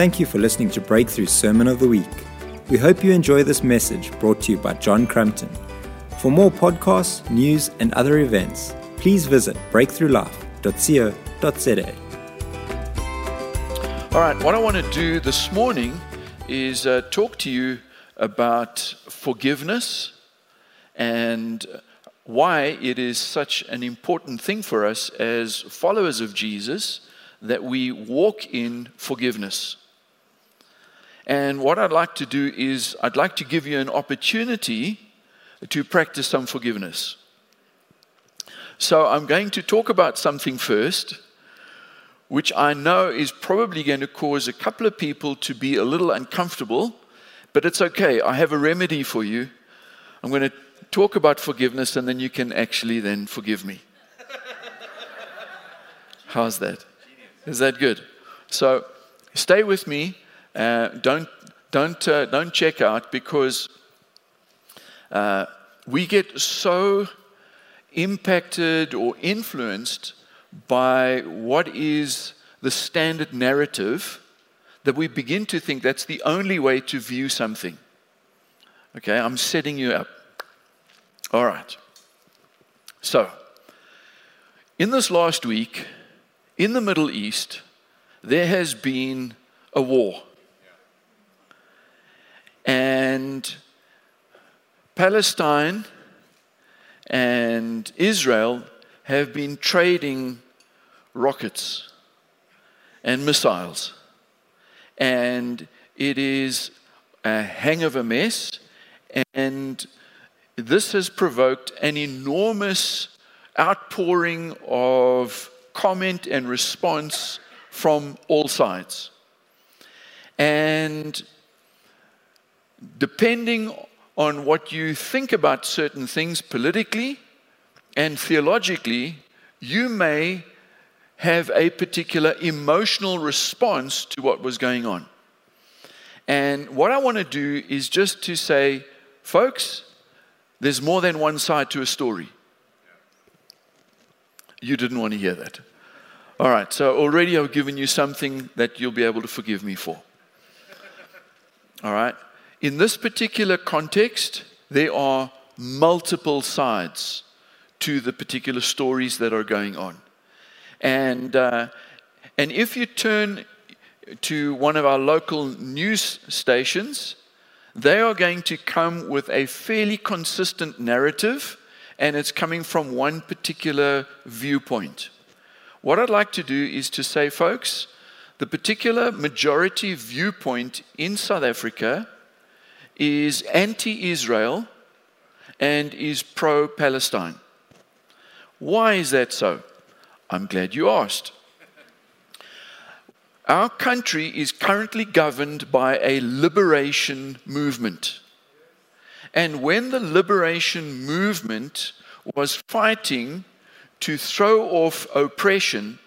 Thank you for listening to Breakthru Sermon of the Week. We hope you enjoy this message brought to you by John Crumpton. For more podcasts, news, and other events, please visit breakthrulife.co.za. All right, what I want to do this morning is uh, talk to you about forgiveness and why it is such an important thing for us as followers of Jesus that we walk in forgiveness. And what I'd like to do is, I'd like to give you an opportunity to practice some forgiveness. So I'm going to talk about something first, which I know is probably going to cause a couple of people to be a little uncomfortable, but it's okay. I have a remedy for you. I'm going to talk about forgiveness, and then you can actually then forgive me. How's that? Is that good? So stay with me. Uh, don't don't uh, don't check out because uh, we get so impacted or influenced by what is the standard narrative that we begin to think that's the only way to view something. Okay, I'm setting you up. All right. So, in this last week, in the Middle East, there has been a war. And Palestine and Israel have been trading rockets and missiles. And it is a hang of a mess. And this has provoked an enormous outpouring of comment and response from all sides. And depending on what you think about certain things politically and theologically, you may have a particular emotional response to what was going on. And what I want to do is just to say, folks, there's more than one side to a story. You didn't want to hear that. All right, so already I've given you something that you'll be able to forgive me for. All right, in this particular context, there are multiple sides to the particular stories that are going on. And, uh, and if you turn to one of our local news stations, they are going to come with a fairly consistent narrative, and it's coming from one particular viewpoint. What I'd like to do is to say, folks, the particular majority viewpoint in South Africa is anti Israel and is pro Palestine. Why is that so? I'm glad you asked. Our country is currently governed by a liberation movement. And when the liberation movement was fighting to throw off oppression,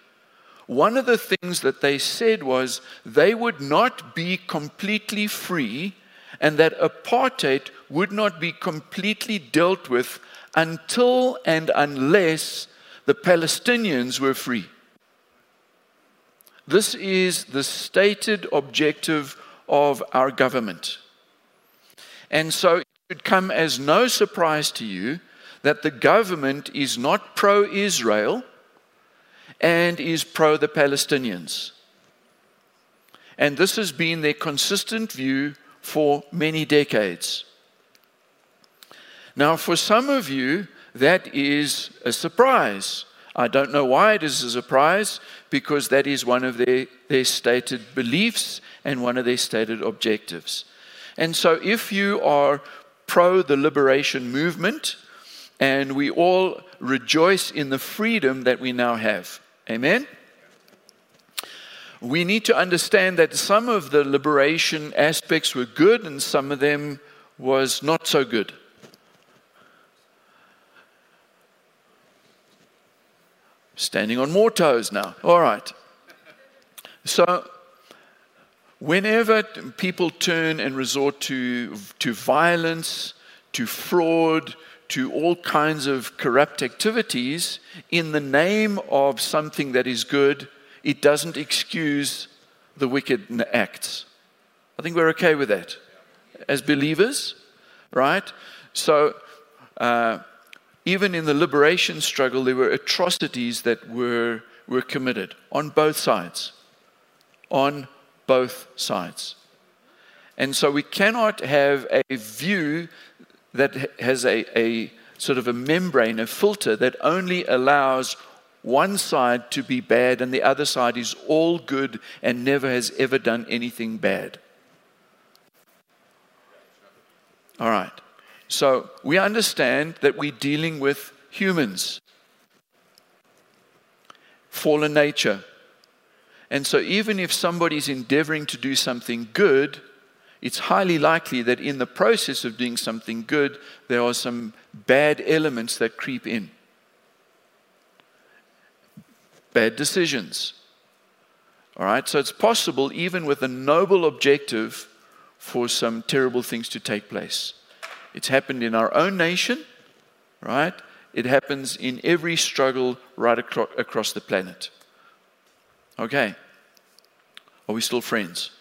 one of the things that they said was they would not be completely free and that apartheid would not be completely dealt with until and unless the Palestinians were free. This is the stated objective of our government. And so it should come as no surprise to you that the government is not pro Israel and is pro the Palestinians. And this has been their consistent view for many decades. Now, for some of you, that is a surprise. I don't know why it is a surprise, because that is one of their, their stated beliefs and one of their stated objectives. And so, if you are pro the liberation movement, and we all rejoice in the freedom that we now have, amen? We need to understand that some of the liberation aspects were good and some of them was not so good. Standing on more toes now. All right. So, whenever people turn and resort to, to violence, to fraud, to all kinds of corrupt activities in the name of something that is good, it doesn't excuse the wicked acts. I think we're okay with that as believers, right? So, uh, even in the liberation struggle, there were atrocities that were, were committed on both sides. On both sides. And so we cannot have a view that has a, a sort of a membrane, a filter that only allows one side to be bad and the other side is all good and never has ever done anything bad. All right. So we understand that we're dealing with humans, fallen nature. And so even if somebody's endeavoring to do something good, it's highly likely that in the process of doing something good, there are some bad elements that creep in. Bad decisions. All right, so it's possible, even with a noble objective, for some terrible things to take place. It's happened in our own nation, right? It happens in every struggle right acro- across the planet. Okay. Are we still friends?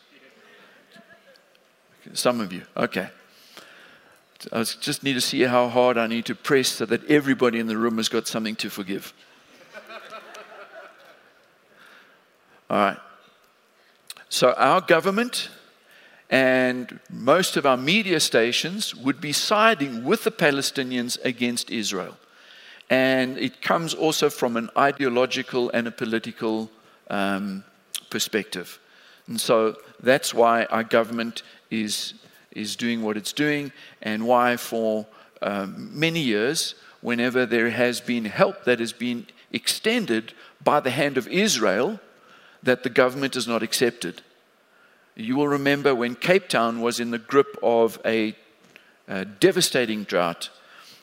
Some of you. Okay. I just need to see how hard I need to press so that everybody in the room has got something to forgive. All right. So, our government and most of our media stations would be siding with the Palestinians against Israel. And it comes also from an ideological and a political um, perspective. And so that's why our government is, is doing what it's doing, and why for um, many years, whenever there has been help that has been extended by the hand of Israel, that the government has not accepted. You will remember when Cape Town was in the grip of a, a devastating drought.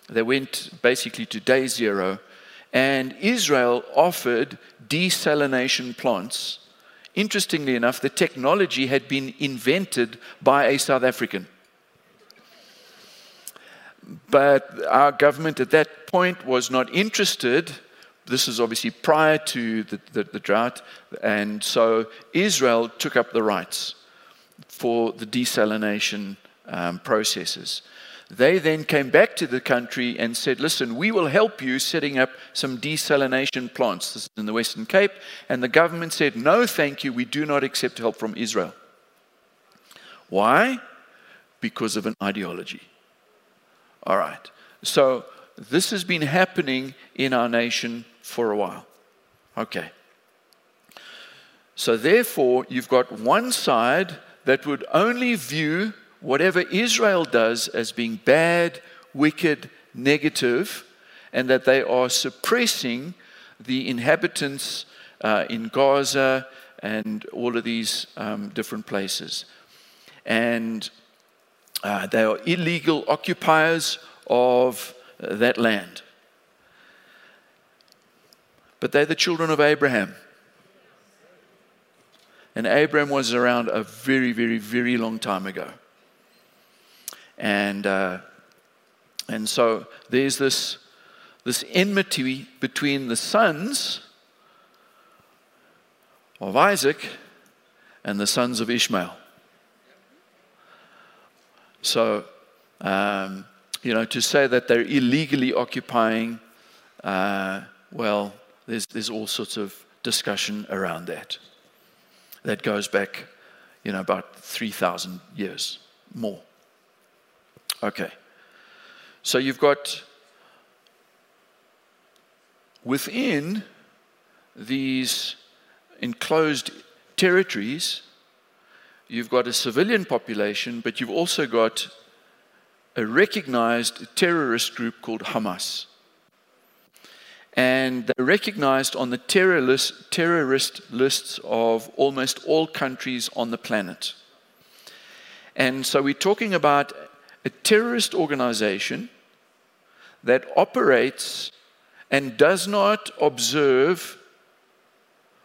They went basically to day zero, and Israel offered desalination plants. Interestingly enough, the technology had been invented by a South African. But our government at that point was not interested. This is obviously prior to the, the, the drought, and so Israel took up the rights for the desalination um, processes. They then came back to the country and said, Listen, we will help you setting up some desalination plants. This is in the Western Cape. And the government said, No, thank you, we do not accept help from Israel. Why? Because of an ideology. All right. So this has been happening in our nation for a while. Okay. So therefore, you've got one side that would only view whatever Israel does as being bad, wicked, negative, and that they are suppressing the inhabitants uh, in Gaza and all of these um, different places. And uh, they are illegal occupiers of uh, that land. But they're the children of Abraham. And Abraham was around a very, very, very long time ago. And, uh, and so there's this, this enmity between the sons of Isaac and the sons of Ishmael. So, um, you know, to say that they're illegally occupying, uh, well, there's, there's all sorts of discussion around that that goes back, you know, about 3,000 years more. Okay. So you've got within these enclosed territories, you've got a civilian population, but you've also got a recognized terrorist group called Hamas and they're recognized on the terrorist, terrorist lists of almost all countries on the planet. And so we're talking about a terrorist organization that operates and does not observe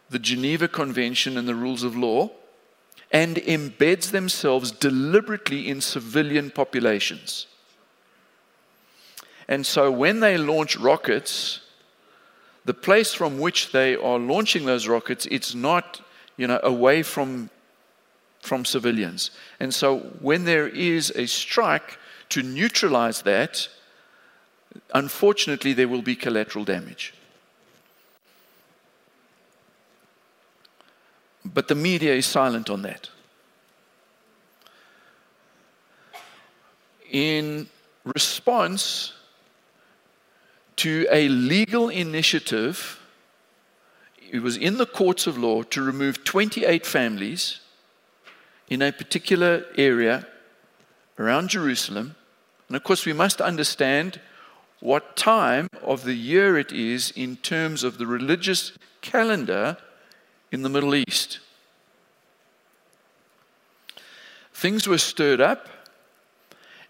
the Geneva Convention and the rules of law and embeds themselves deliberately in civilian populations. And so when they launch rockets, the place from which they are launching those rockets, it's not, you know, away from from civilians. And so when there is a strike to neutralize that, unfortunately, there will be collateral damage. But the media is silent on that. In response to a legal initiative, it was in the courts of law to remove 28 families in a particular area around Jerusalem. And of course, we must understand what time of the year it is in terms of the religious calendar in the Middle East. Things were stirred up,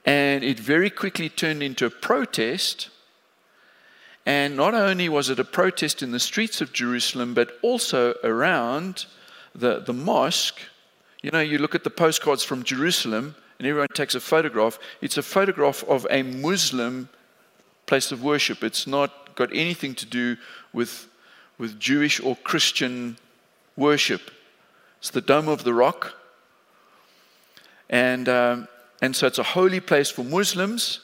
and it very quickly turned into a protest. And not only was it a protest in the streets of Jerusalem, but also around the, the mosque. You know, you look at the postcards from Jerusalem, and everyone takes a photograph. It's a photograph of a Muslim place of worship. It's not got anything to do with, with Jewish or Christian worship. It's the Dome of the Rock. And, um, and so it's a holy place for Muslims.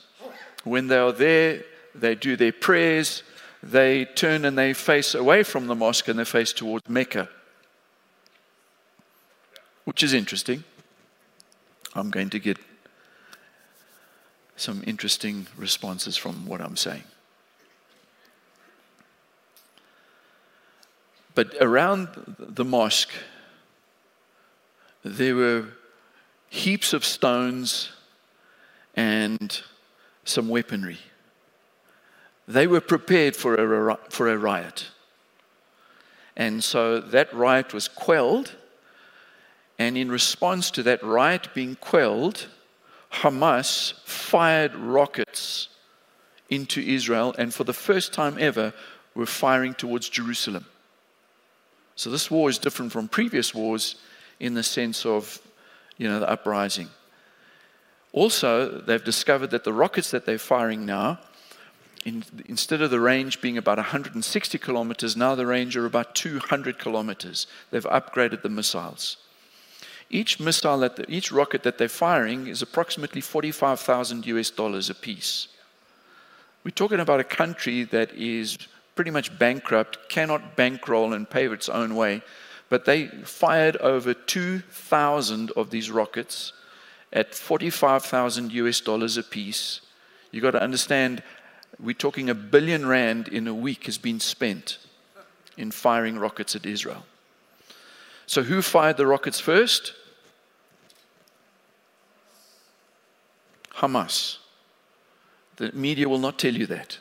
When they are there, they do their prayers, they turn and they face away from the mosque and they face towards Mecca, which is interesting. I'm going to get some interesting responses from what I'm saying. But around the mosque, there were heaps of stones and some weaponry. They were prepared for a, for a riot. And so that riot was quelled. And in response to that riot being quelled, Hamas fired rockets into Israel and for the first time ever were firing towards Jerusalem. So this war is different from previous wars in the sense of, you know, the uprising. Also, they've discovered that the rockets that they're firing now, in, instead of the range being about 160 kilometers, now the range are about 200 kilometers. They've upgraded the missiles. Each missile that the, each rocket that they're firing is approximately 45,000 US dollars a piece. We're talking about a country that is pretty much bankrupt, cannot bankroll and pave its own way. But they fired over 2,000 of these rockets at 45,000 US dollars a piece. You've got to understand, we're talking a billion rand in a week has been spent in firing rockets at Israel. So, who fired the rockets first? Hamas. The media will not tell you that.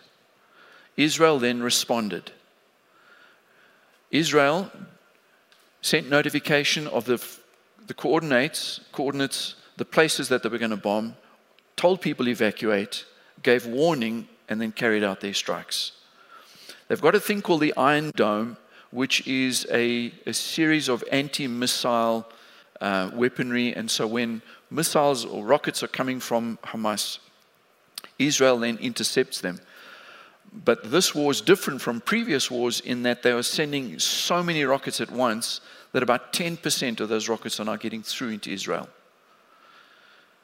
Israel then responded. Israel sent notification of the, the coordinates, coordinates, the places that they were going to bomb, told people evacuate, gave warning, and then carried out their strikes. They've got a thing called the Iron Dome, which is a, a series of anti missile uh, weaponry. And so when missiles or rockets are coming from Hamas, Israel then intercepts them. But this war is different from previous wars in that they are sending so many rockets at once that about 10% of those rockets are not getting through into Israel.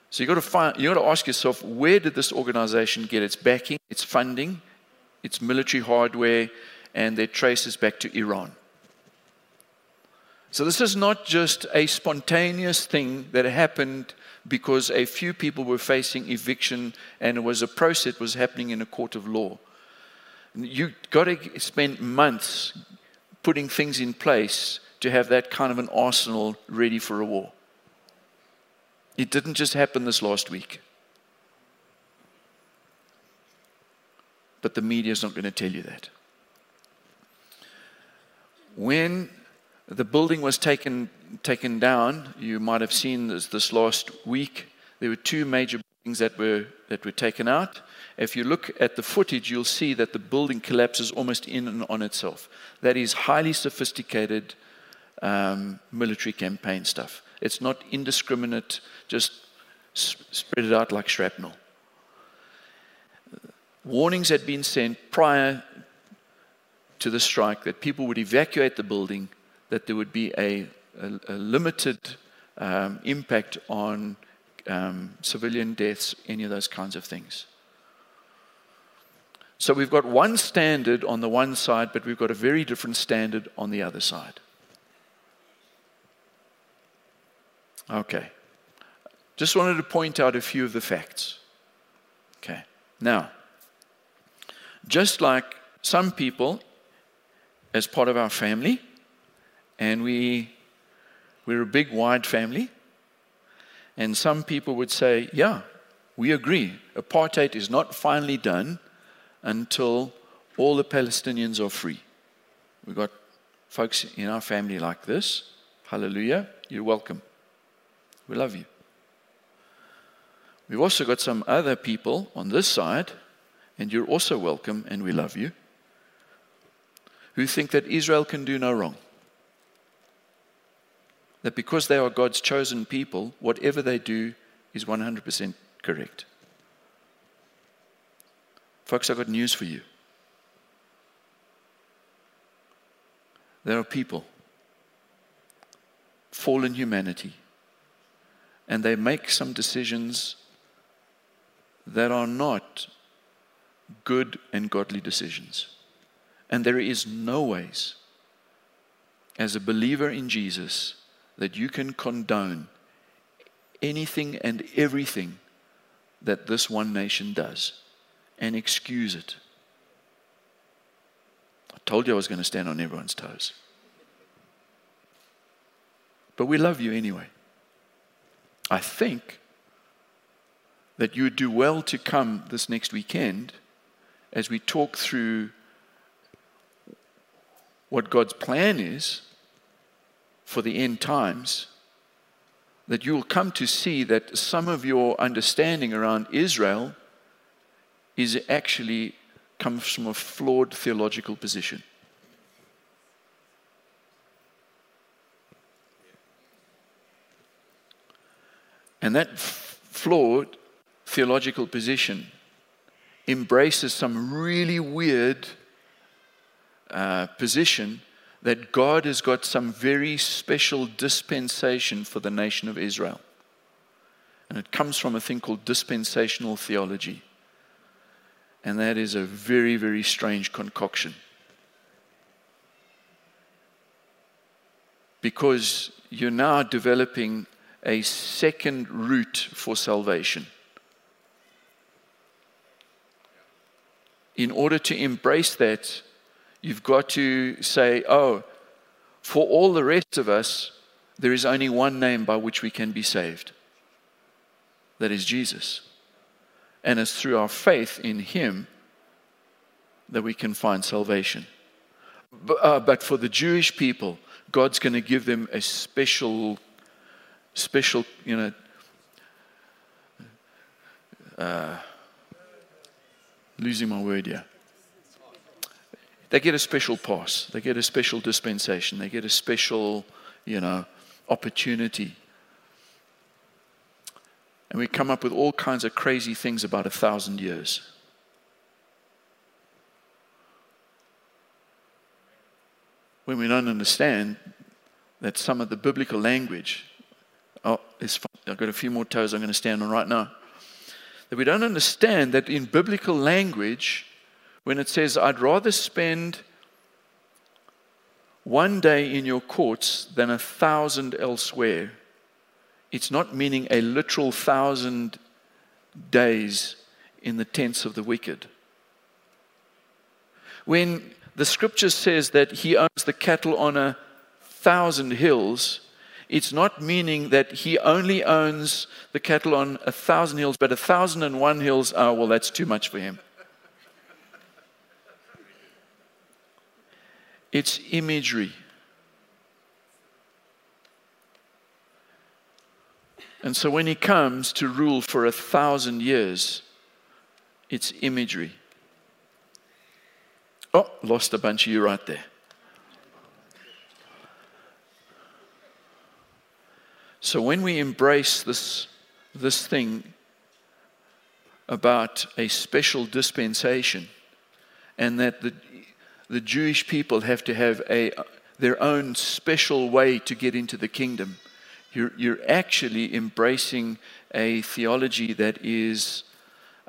So you've got, to find, you've got to ask yourself where did this organization get its backing, its funding, its military hardware, and their traces back to Iran? So this is not just a spontaneous thing that happened because a few people were facing eviction and it was a process that was happening in a court of law. You've got to spend months putting things in place to have that kind of an arsenal ready for a war. It didn't just happen this last week. But the media is not going to tell you that. When the building was taken, taken down, you might have seen this, this last week, there were two major buildings that were, that were taken out. If you look at the footage, you'll see that the building collapses almost in and on itself. That is highly sophisticated um, military campaign stuff. It's not indiscriminate, just spread it out like shrapnel. Warnings had been sent prior to the strike that people would evacuate the building, that there would be a, a, a limited um, impact on um, civilian deaths, any of those kinds of things. So we've got one standard on the one side, but we've got a very different standard on the other side. Okay. Just wanted to point out a few of the facts. Okay. Now, just like some people, as part of our family, and we, we're a big, wide family, and some people would say, yeah, we agree. Apartheid is not finally done until all the Palestinians are free. We've got folks in our family like this. Hallelujah. You're welcome. We love you. We've also got some other people on this side, and you're also welcome, and we love you, who think that Israel can do no wrong. That because they are God's chosen people, whatever they do is 100% correct. Folks, I've got news for you. There are people, fallen humanity, and they make some decisions that are not good and godly decisions. And there is no ways, as a believer in Jesus, that you can condone anything and everything that this one nation does and excuse it. I told you I was going to stand on everyone's toes. But we love you anyway. I think that you would do well to come this next weekend as we talk through what God's plan is for the end times, that you will come to see that some of your understanding around Israel is actually comes from a flawed theological position. And that flawed theological position embraces some really weird uh, position that God has got some very special dispensation for the nation of Israel. And it comes from a thing called dispensational theology. And that is a very, very strange concoction. Because you're now developing a second route for salvation. In order to embrace that, you've got to say, oh, for all the rest of us, there is only one name by which we can be saved. That is Jesus. And it's through our faith in Him that we can find salvation. But, uh, but for the Jewish people, God's going to give them a special, special, you know, uh, losing my word here. They get a special pass. They get a special dispensation. They get a special, you know, opportunity and we come up with all kinds of crazy things about a thousand years. When we don't understand that some of the biblical language, oh, it's fine. I've got a few more toes I'm going to stand on right now. That we don't understand that in biblical language, when it says, I'd rather spend one day in your courts than a thousand elsewhere it's not meaning a literal thousand days in the tents of the wicked. When the scripture says that he owns the cattle on a thousand hills, it's not meaning that he only owns the cattle on a thousand hills, but a thousand and one hills, oh, well, that's too much for him. It's imagery. And so when he comes to rule for a thousand years, it's imagery. Oh, lost a bunch of you right there. So when we embrace this, this thing about a special dispensation and that the, the Jewish people have to have a, their own special way to get into the kingdom, You're, you're actually embracing a theology that is,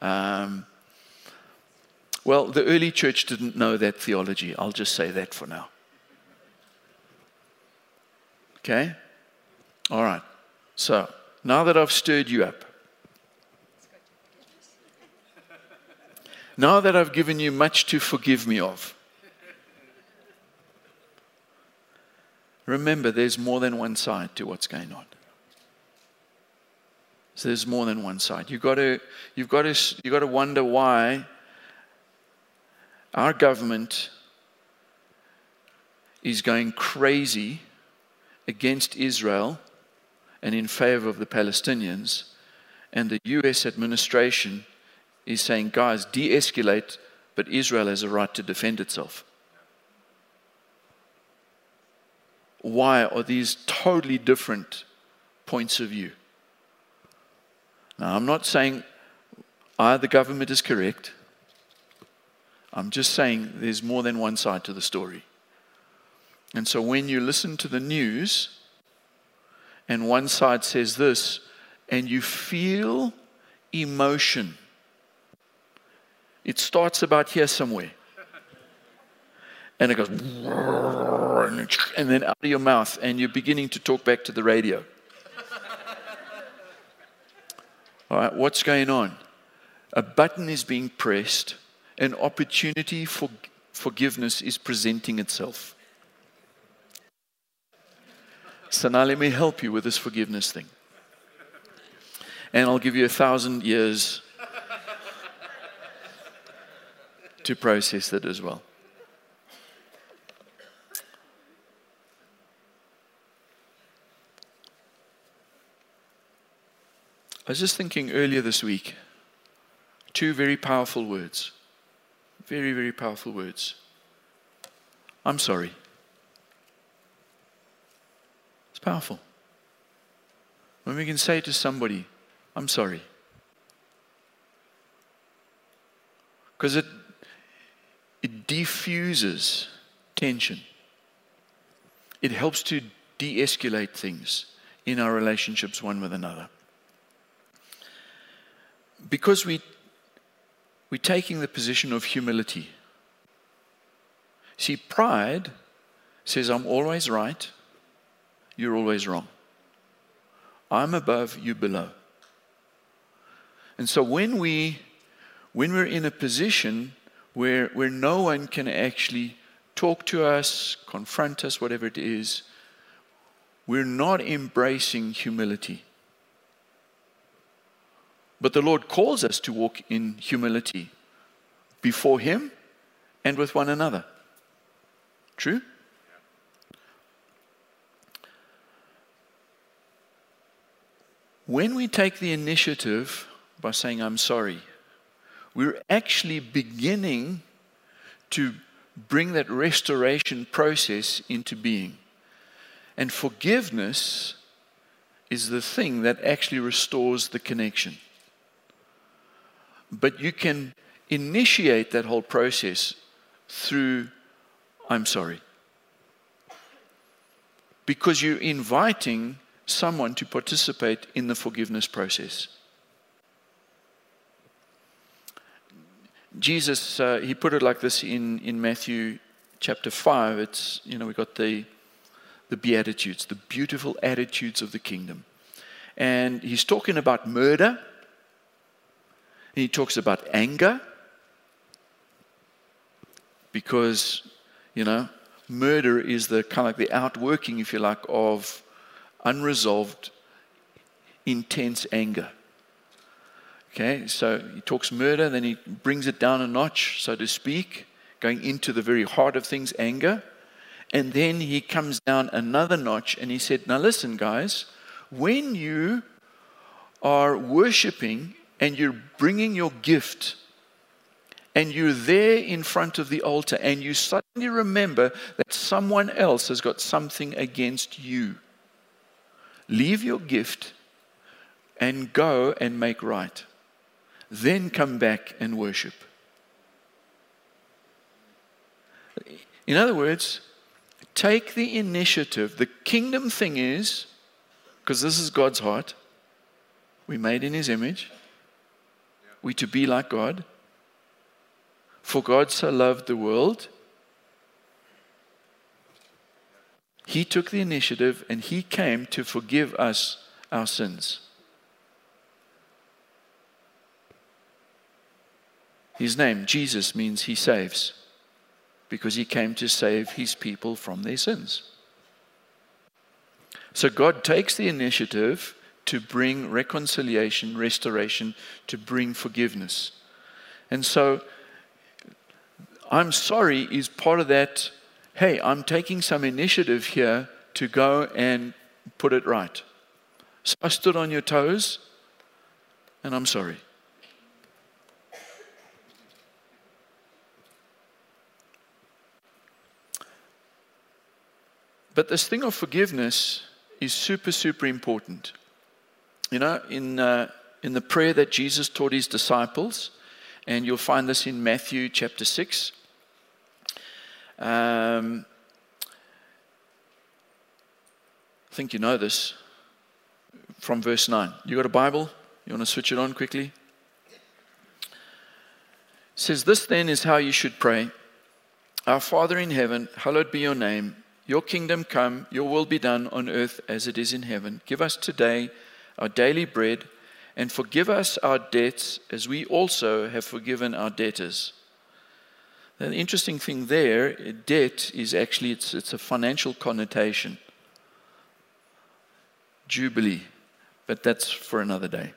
um, well, the early church didn't know that theology. I'll just say that for now. Okay? All right. So, now that I've stirred you up, now that I've given you much to forgive me of, remember there's more than one side to what's going on. So there's more than one side. You've got to, you've got to, you've got to wonder why our government is going crazy against Israel and in favor of the Palestinians, and the US administration is saying, guys, de escalate, but Israel has a right to defend itself. Why are these totally different points of view? Now, I'm not saying either government is correct. I'm just saying there's more than one side to the story. And so when you listen to the news and one side says this, and you feel emotion, it starts about here somewhere. And it goes, and then out of your mouth, and you're beginning to talk back to the radio. All right, what's going on? A button is being pressed, an opportunity for forgiveness is presenting itself. So now let me help you with this forgiveness thing. And I'll give you a thousand years to process it as well. I was just thinking earlier this week, two very powerful words. Very, very powerful words. I'm sorry. It's powerful. When we can say to somebody, I'm sorry. Because it, it diffuses tension. It helps to de escalate things in our relationships one with another. Because we, we're taking the position of humility. See, pride says, I'm always right you're always wrong. I'm above, you below. And so when we when we're in a position where where no one can actually talk to us, confront us, whatever it is, we're not embracing humility. But the Lord calls us to walk in humility before Him and with one another. True? When we take the initiative by saying, I'm sorry, we're actually beginning to bring that restoration process into being. And forgiveness is the thing that actually restores the connection. But you can initiate that whole process through, I'm sorry. Because you're inviting someone to participate in the forgiveness process. Jesus, uh, he put it like this in, in Matthew chapter 5. It's, you know, we got the, the Beatitudes, the beautiful attitudes of the kingdom. And he's talking about murder. he talks about anger. Because, you know, murder is the kind of like the outworking, if you like, of unresolved, intense anger. Okay, so he talks murder, then he brings it down a notch, so to speak, going into the very heart of things, anger. And then he comes down another notch and he said, Now listen, guys, when you are worshiping and you're bringing your gift and you're there in front of the altar and you suddenly remember that someone else has got something against you, Leave your gift and go and make right. Then come back and worship. In other words, take the initiative. The kingdom thing is because this is God's heart. We made in his image. We to be like God. For God so loved the world. He took the initiative and he came to forgive us our sins. His name, Jesus, means he saves because he came to save his people from their sins. So God takes the initiative to bring reconciliation, restoration, to bring forgiveness. And so I'm sorry is part of that. Hey, I'm taking some initiative here to go and put it right. So I stood on your toes, and I'm sorry. But this thing of forgiveness is super, super important. You know, in, uh, in the prayer that Jesus taught his disciples, and you'll find this in Matthew chapter 6. Um, I think you know this from verse 9. You got a Bible? You want to switch it on quickly? It says, This then is how you should pray Our Father in heaven, hallowed be your name. Your kingdom come, your will be done on earth as it is in heaven. Give us today our daily bread, and forgive us our debts as we also have forgiven our debtors. The interesting thing there, debt is actually it's, it's a financial connotation. Jubilee, but that's for another day.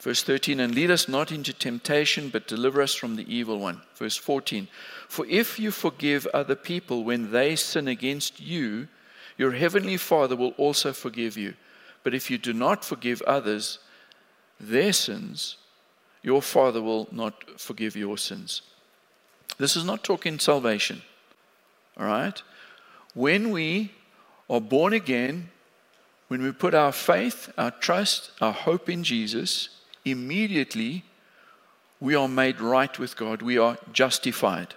Verse 13, and lead us not into temptation, but deliver us from the evil one. Verse 14, for if you forgive other people when they sin against you, your heavenly Father will also forgive you. But if you do not forgive others their sins, your Father will not forgive your sins. This is not talking salvation. All right? When we are born again, when we put our faith, our trust, our hope in Jesus, immediately we are made right with God. We are justified.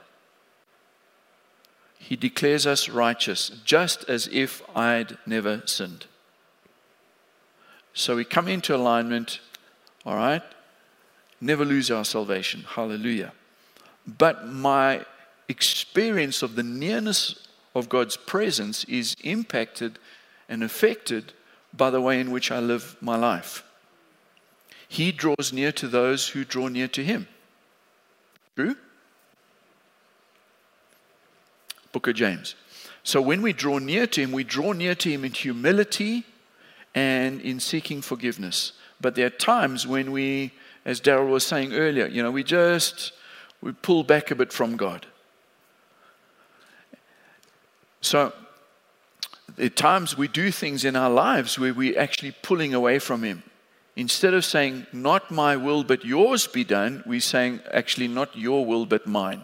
He declares us righteous, just as if I'd never sinned. So we come into alignment, all right? Never lose our salvation. Hallelujah. But my experience of the nearness of God's presence is impacted and affected by the way in which I live my life. He draws near to those who draw near to him. True? Book of James. So when we draw near to him, we draw near to him in humility and in seeking forgiveness. But there are times when we, as Daryl was saying earlier, you know, we just we pull back a bit from God. So at times we do things in our lives where we're actually pulling away from Him. Instead of saying, Not my will, but yours be done, we're saying, Actually, not your will, but mine,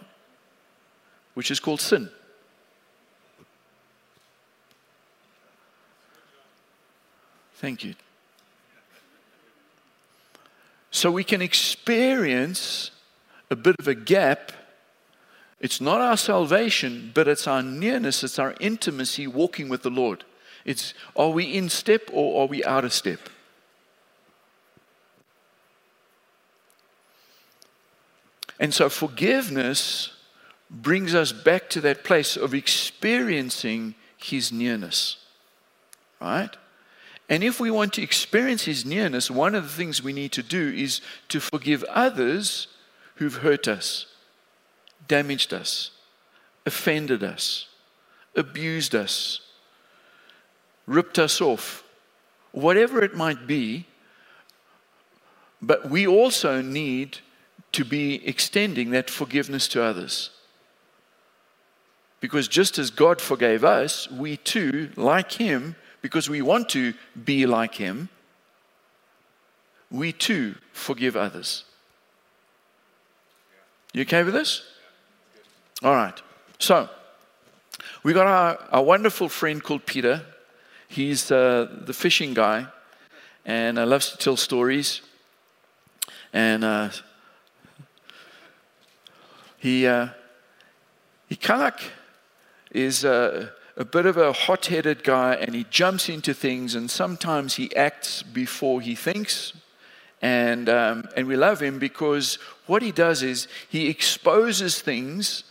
which is called sin. Thank you. So we can experience a bit of a gap. It's not our salvation, but it's our nearness, it's our intimacy walking with the Lord. It's are we in step or are we out of step? And so forgiveness brings us back to that place of experiencing His nearness. Right? And if we want to experience His nearness, one of the things we need to do is to forgive others who've hurt us, damaged us, offended us, abused us, ripped us off, whatever it might be. But we also need to be extending that forgiveness to others. Because just as God forgave us, we too, like Him, because we want to be like Him, we too forgive others. You okay with this? All right. So, we got our, our wonderful friend called Peter. He's uh, the fishing guy and uh, loves to tell stories. And uh, he, uh, he of is uh, a bit of a hot headed guy and he jumps into things, and sometimes he acts before he thinks. And, um, and we love him because what he does is he exposes things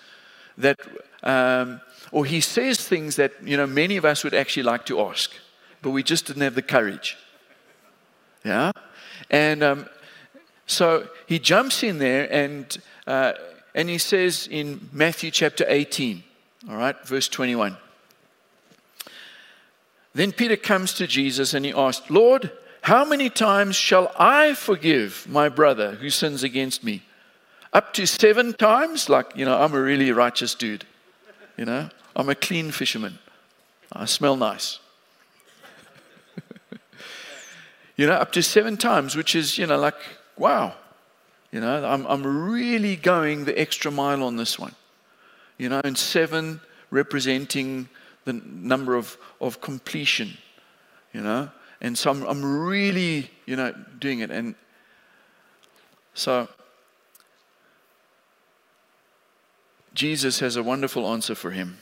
that, um, or he says things that, you know, many of us would actually like to ask, but we just didn't have the courage. Yeah? And um, so he jumps in there and, uh, and he says in Matthew chapter 18, all right, verse 21. Then Peter comes to Jesus and he asked, Lord, how many times shall I forgive my brother who sins against me? Up to seven times? Like, you know, I'm a really righteous dude. You know, I'm a clean fisherman. I smell nice. you know, up to seven times, which is, you know, like, wow. You know, I'm, I'm really going the extra mile on this one. You know, and seven representing the number of, of completion. You know, and so I'm, I'm really, you know, doing it. And so Jesus has a wonderful answer for him.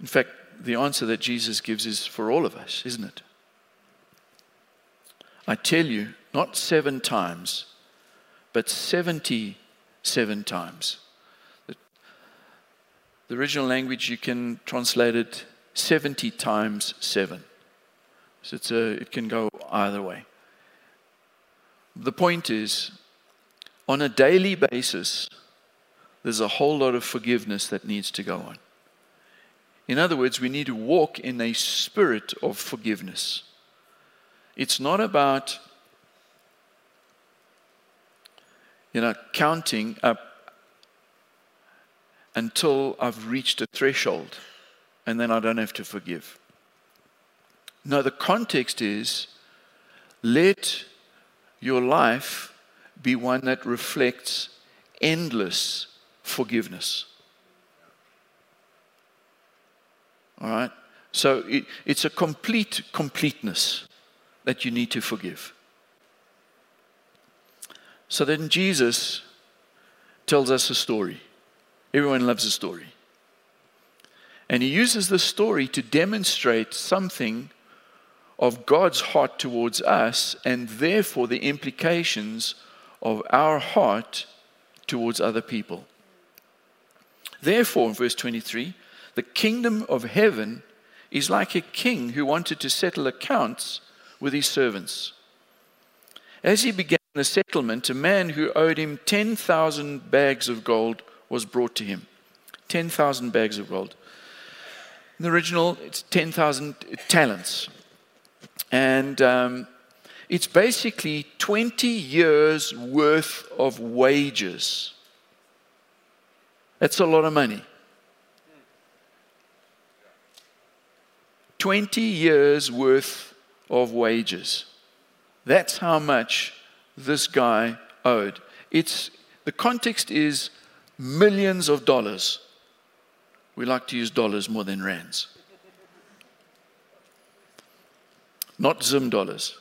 In fact, the answer that Jesus gives is for all of us, isn't it? I tell you, not seven times, but 77 times. The, original language, you can translate it 70 times 7. So it's a, it can go either way. The point is, on a daily basis, there's a whole lot of forgiveness that needs to go on. In other words, we need to walk in a spirit of forgiveness. It's not about, you know, counting up until I've reached a threshold and then I don't have to forgive. No, the context is let your life be one that reflects endless forgiveness. All right? So it, it's a complete completeness that you need to forgive. So then Jesus tells us a story. Everyone loves a story. And he uses the story to demonstrate something of God's heart towards us and therefore the implications of our heart towards other people. Therefore, in verse 23, the kingdom of heaven is like a king who wanted to settle accounts with his servants. As he began the settlement, a man who owed him 10,000 bags of gold was brought to him. 10,000 bags of gold. In the original, it's 10,000 talents. And um, it's basically 20 years worth of wages. That's a lot of money. 20 years worth of wages. That's how much this guy owed. It's, the context is millions of dollars. We like to use dollars more than rands. Not Zim dollars.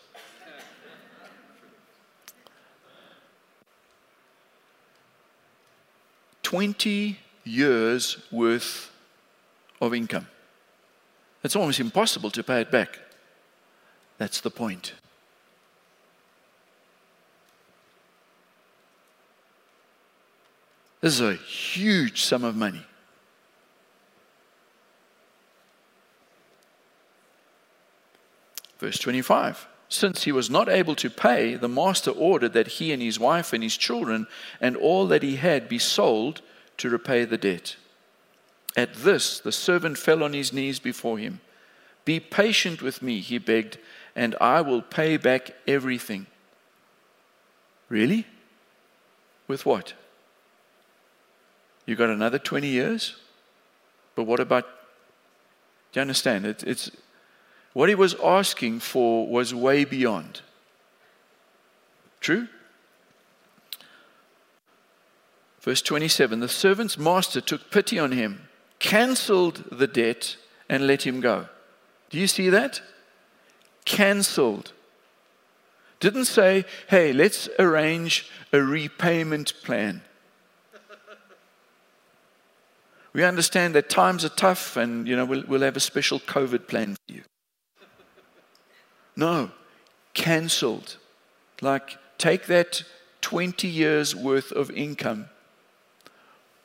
Twenty years worth of income. It's almost impossible to pay it back. That's the point. This is a huge sum of money. Verse 25 Since he was not able to pay, the master ordered that he and his wife and his children and all that he had be sold to repay the debt. At this, the servant fell on his knees before him. Be patient with me, he begged, and I will pay back everything. Really? With what? You got another 20 years? But what about, do you understand? It, it's, what he was asking for was way beyond. True? Verse 27 The servant's master took pity on him, cancelled the debt, and let him go. Do you see that? Cancelled. Didn't say, hey, let's arrange a repayment plan. We understand that times are tough and, you know, we'll, we'll have a special COVID plan for you. No, cancelled. Like, take that 20 years worth of income,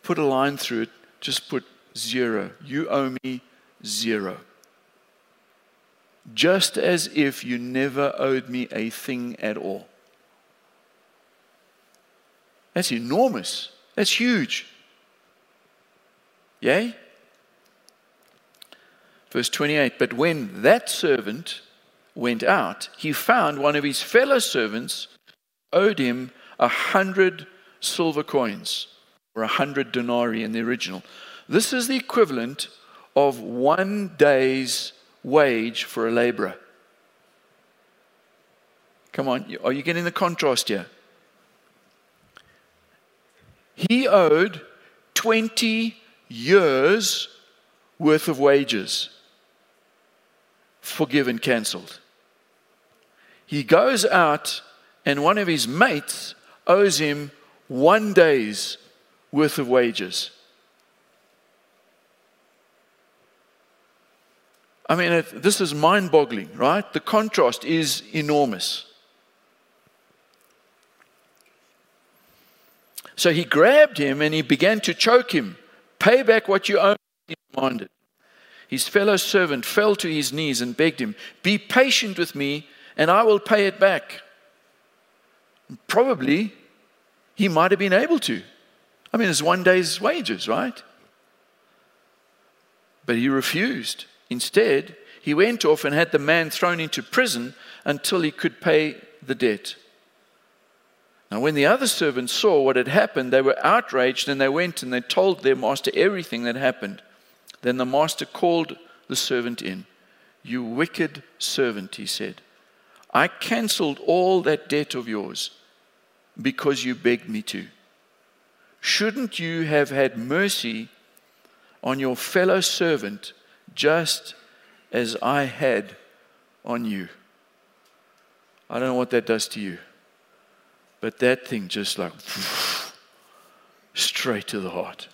put a line through it, just put zero. You owe me zero. Just as if you never owed me a thing at all. That's enormous. That's huge. Yay? Verse 28 But when that servant went out, he found one of his fellow servants owed him a hundred silver coins, or a hundred denarii in the original. This is the equivalent of one day's wage for a laborer. Come on, are you getting the contrast here? He owed 20 years worth of wages, forgiven, cancelled. He goes out, and one of his mates owes him one day's worth of wages. I mean, this is mind boggling, right? The contrast is enormous. So he grabbed him and he began to choke him. Pay back what you owe, he demanded. His fellow servant fell to his knees and begged him, Be patient with me, and I will pay it back. Probably he might have been able to. I mean, it's one day's wages, right? But he refused. Instead, he went off and had the man thrown into prison until he could pay the debt. Now, when the other servants saw what had happened, they were outraged and they went and they told their master everything that happened. Then the master called the servant in. You wicked servant, he said. I cancelled all that debt of yours because you begged me to. Shouldn't you have had mercy on your fellow servant just as I had on you? I don't know what that does to you, but that thing just like straight to the heart.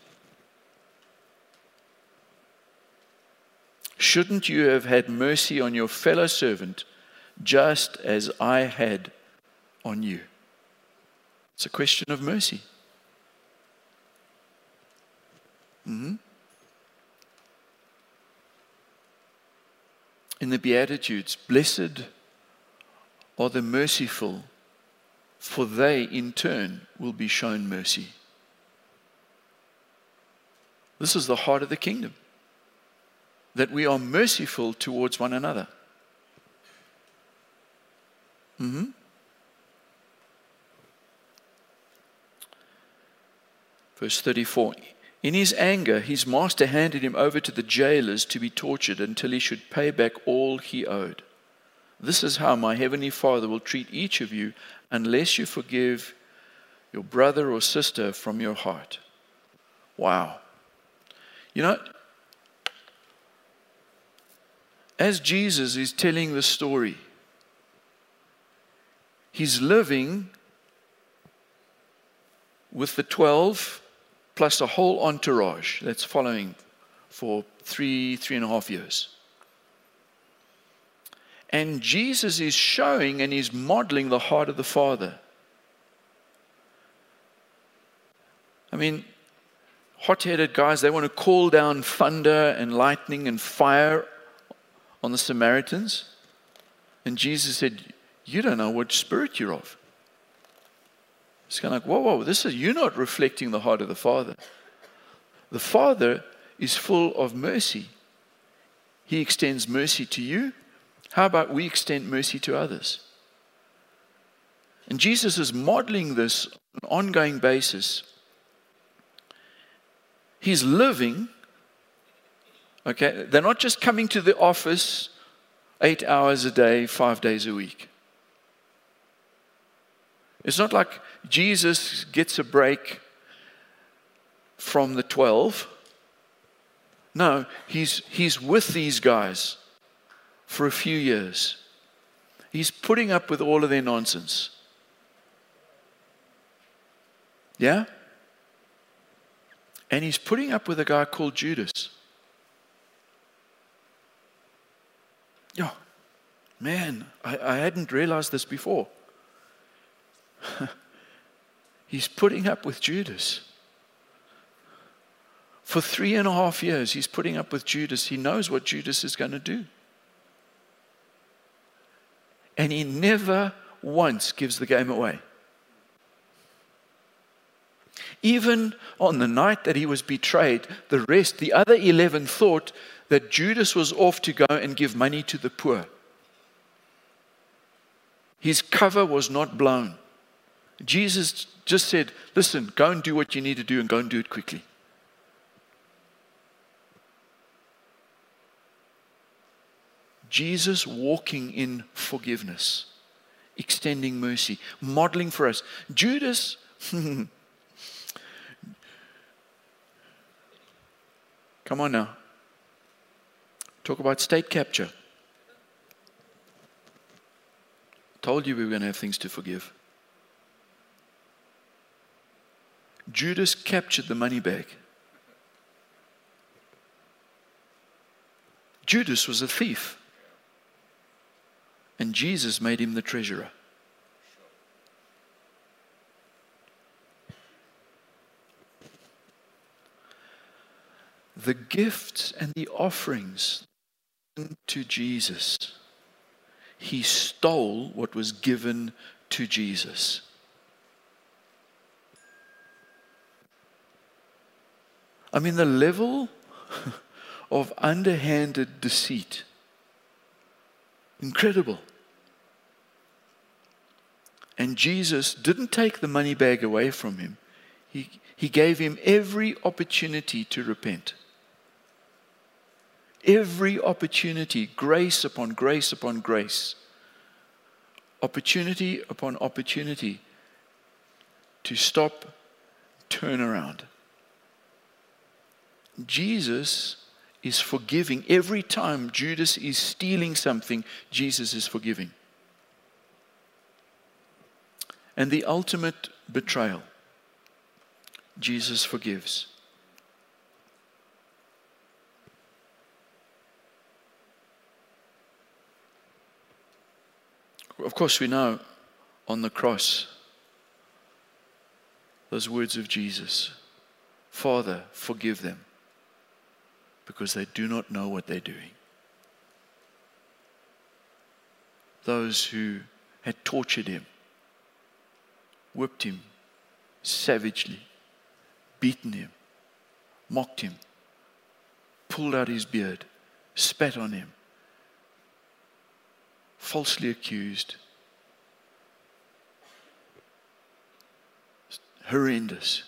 Shouldn't you have had mercy on your fellow servant just as I had on you? It's a question of mercy. Mm-hmm. In the Beatitudes, blessed are the merciful, for they in turn will be shown mercy. This is the heart of the kingdom that we are merciful towards one another. Mm-hmm. Verse 34 In his anger, his master handed him over to the jailers to be tortured until he should pay back all he owed. This is how my heavenly Father will treat each of you unless you forgive your brother or sister from your heart. Wow. You know, as Jesus is telling the story, he's living with the 12 plus a whole entourage that's following for three, three and a half years. And Jesus is showing and he's modeling the heart of the Father. I mean, hot headed guys, they want to call down thunder and lightning and fire on the Samaritans. And Jesus said, You don't know what spirit you're of. It's kind of like, whoa, whoa, this is, you're not reflecting the heart of the Father. The Father is full of mercy. He extends mercy to you. How about we extend mercy to others? And Jesus is modeling this on an ongoing basis. He's living, okay? They're not just coming to the office eight hours a day, five days a week. It's not like Jesus gets a break from the 12. No, he's, he's with these guys for a few years. He's putting up with all of their nonsense. Yeah? And he's putting up with a guy called Judas. Yeah, man, I, I hadn't realized this before. he's putting up with Judas. For three and a half years, he's putting up with Judas. He knows what Judas is going to do. And he never once gives the game away. Even on the night that he was betrayed, the rest, the other 11, thought that Judas was off to go and give money to the poor. His cover was not blown. Jesus just said, Listen, go and do what you need to do and go and do it quickly. Jesus walking in forgiveness, extending mercy, modeling for us. Judas, come on now. Talk about state capture. Told you we were going to have things to forgive. Judas captured the money bag. Judas was a thief and Jesus made him the treasurer. The gifts and the offerings to Jesus, he stole what was given to Jesus. I mean, the level of underhanded deceit. Incredible. And Jesus didn't take the money bag away from him, he, he gave him every opportunity to repent. Every opportunity, grace upon grace upon grace, opportunity upon opportunity to stop, turn around. Jesus is forgiving. Every time Judas is stealing something, Jesus is forgiving and the ultimate betrayal. Jesus forgives. Of course, we know on the cross those words of Jesus Father, forgive them because they do not know what they're doing. Those who had tortured him whipped him savagely, beaten him, mocked him, pulled out his beard, spat on him, falsely accused. Horrendous.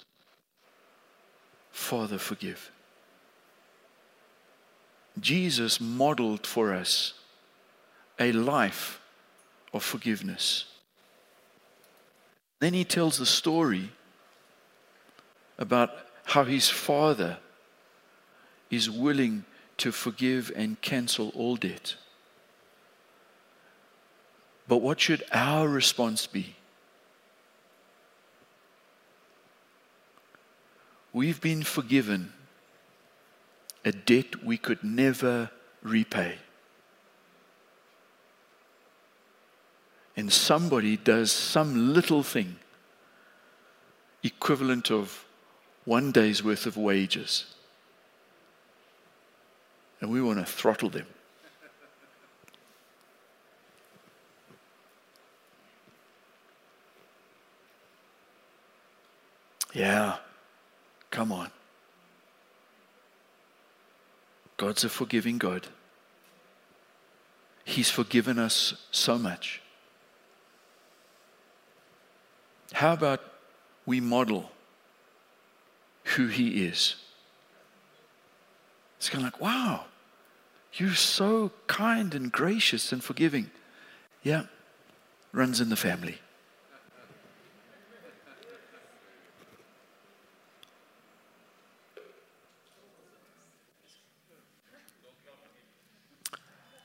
Father, forgive. Jesus modeled for us a life of forgiveness. Then he tells the story about how his father is willing to forgive and cancel all debt. But what should our response be? We've been forgiven a debt we could never repay. And somebody does some little thing equivalent of one day's worth of wages. And we want to throttle them. Yeah, come on. God's a forgiving God. He's forgiven us so much. How about we model who he is? It's kind of like, wow, you're so kind and gracious and forgiving. Yeah, runs in the family.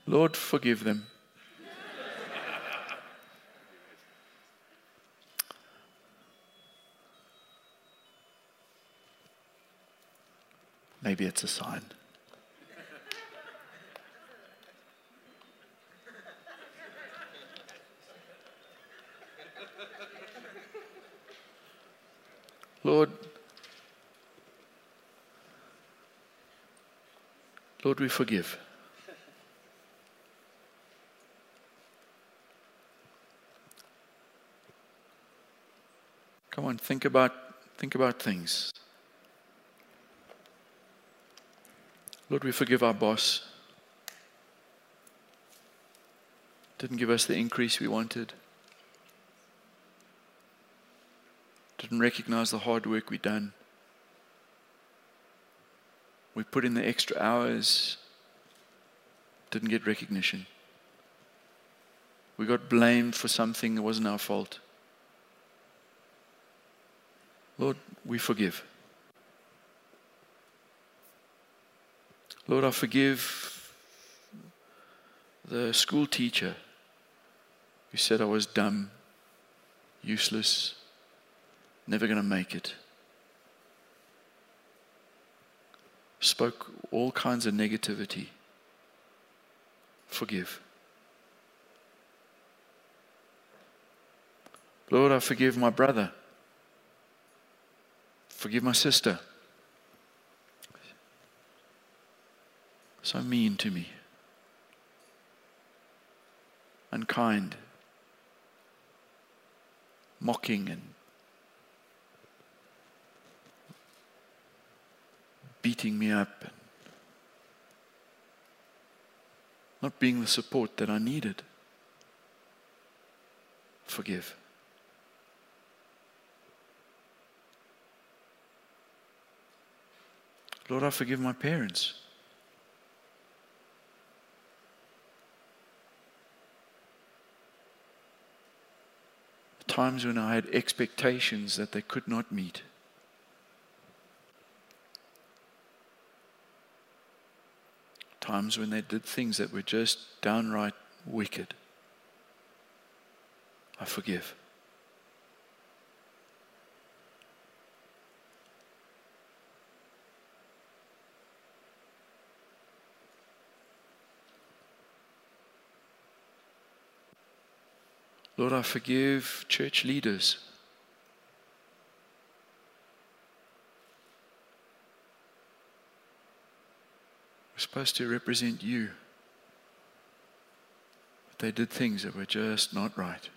Lord, forgive them. Maybe it's a sign. Lord, Lord, we forgive. Come on, think about think about things. Lord, we forgive our boss. Didn't give us the increase we wanted. Didn't recognize the hard work we've done. We put in the extra hours, didn't get recognition. We got blamed for something that wasn't our fault. Lord, we forgive. Lord, I forgive the school teacher who said I was dumb, useless, never going to make it. Spoke all kinds of negativity. Forgive. Lord, I forgive my brother. Forgive my sister. So mean to me. Unkind. Mocking and beating me up, and not being the support that I needed. Forgive. Lord, I forgive my parents. Times when I had expectations that they could not meet. times when they did things that were just downright wicked. I forgive. Lord, I forgive church leaders. We're supposed to represent you. But they did things that were just not right.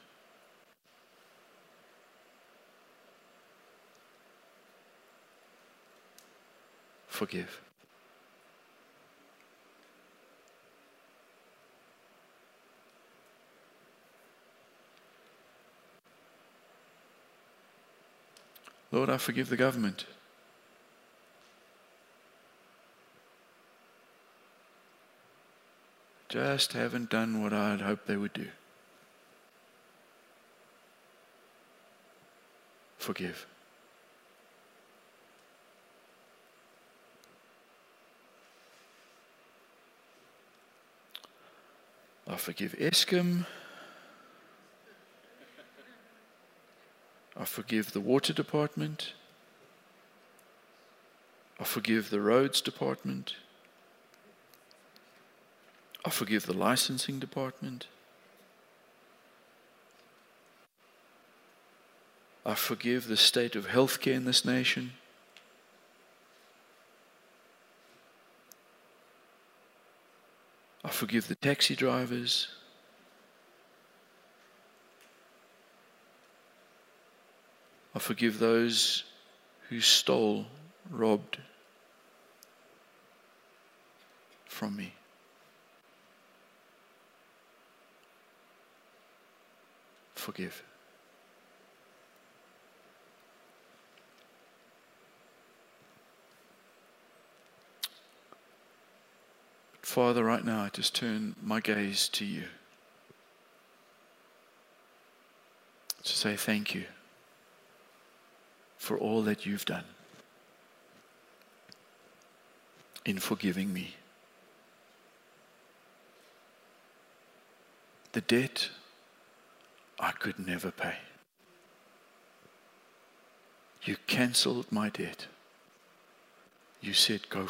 Forgive. Lord, I forgive the government. just haven't done what I'd hoped they would do. Forgive. I forgive Eskom. I forgive the water department. I forgive the roads department. I forgive the licensing department. I forgive the state of healthcare in this nation. I forgive the taxi drivers. I forgive those who stole, robbed from me. forgive. Father, right now, I just turn my gaze to you to say thank you for all that you've done in forgiving me. The debt I could never pay. You canceled my debt. You said, Go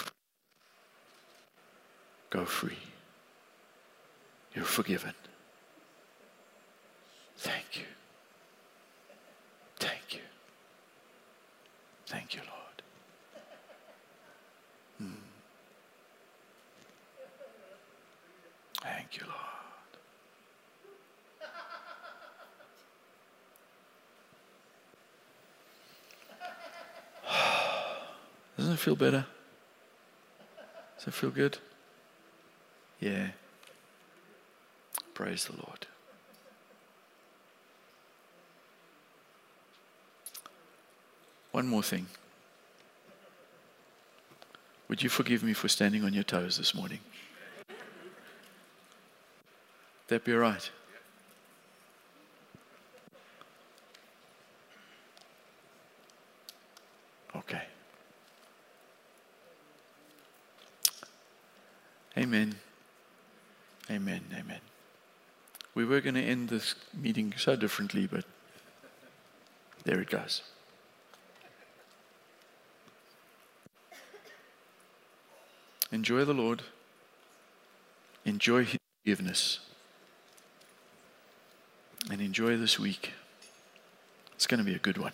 go free. You're forgiven. Thank you. Thank you. Thank you, Lord. Hmm. Thank you, Lord. Doesn't it feel better? Does it feel good? Yeah. Praise the Lord. One more thing. Would you forgive me for standing on your toes this morning? That'd be all right? Okay. Amen. Amen. Amen. We were going to end this meeting so differently, but there it goes. Enjoy the Lord. Enjoy His forgiveness. And enjoy this week. It's going to be a good one.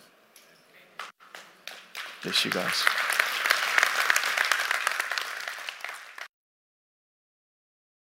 Bless you guys.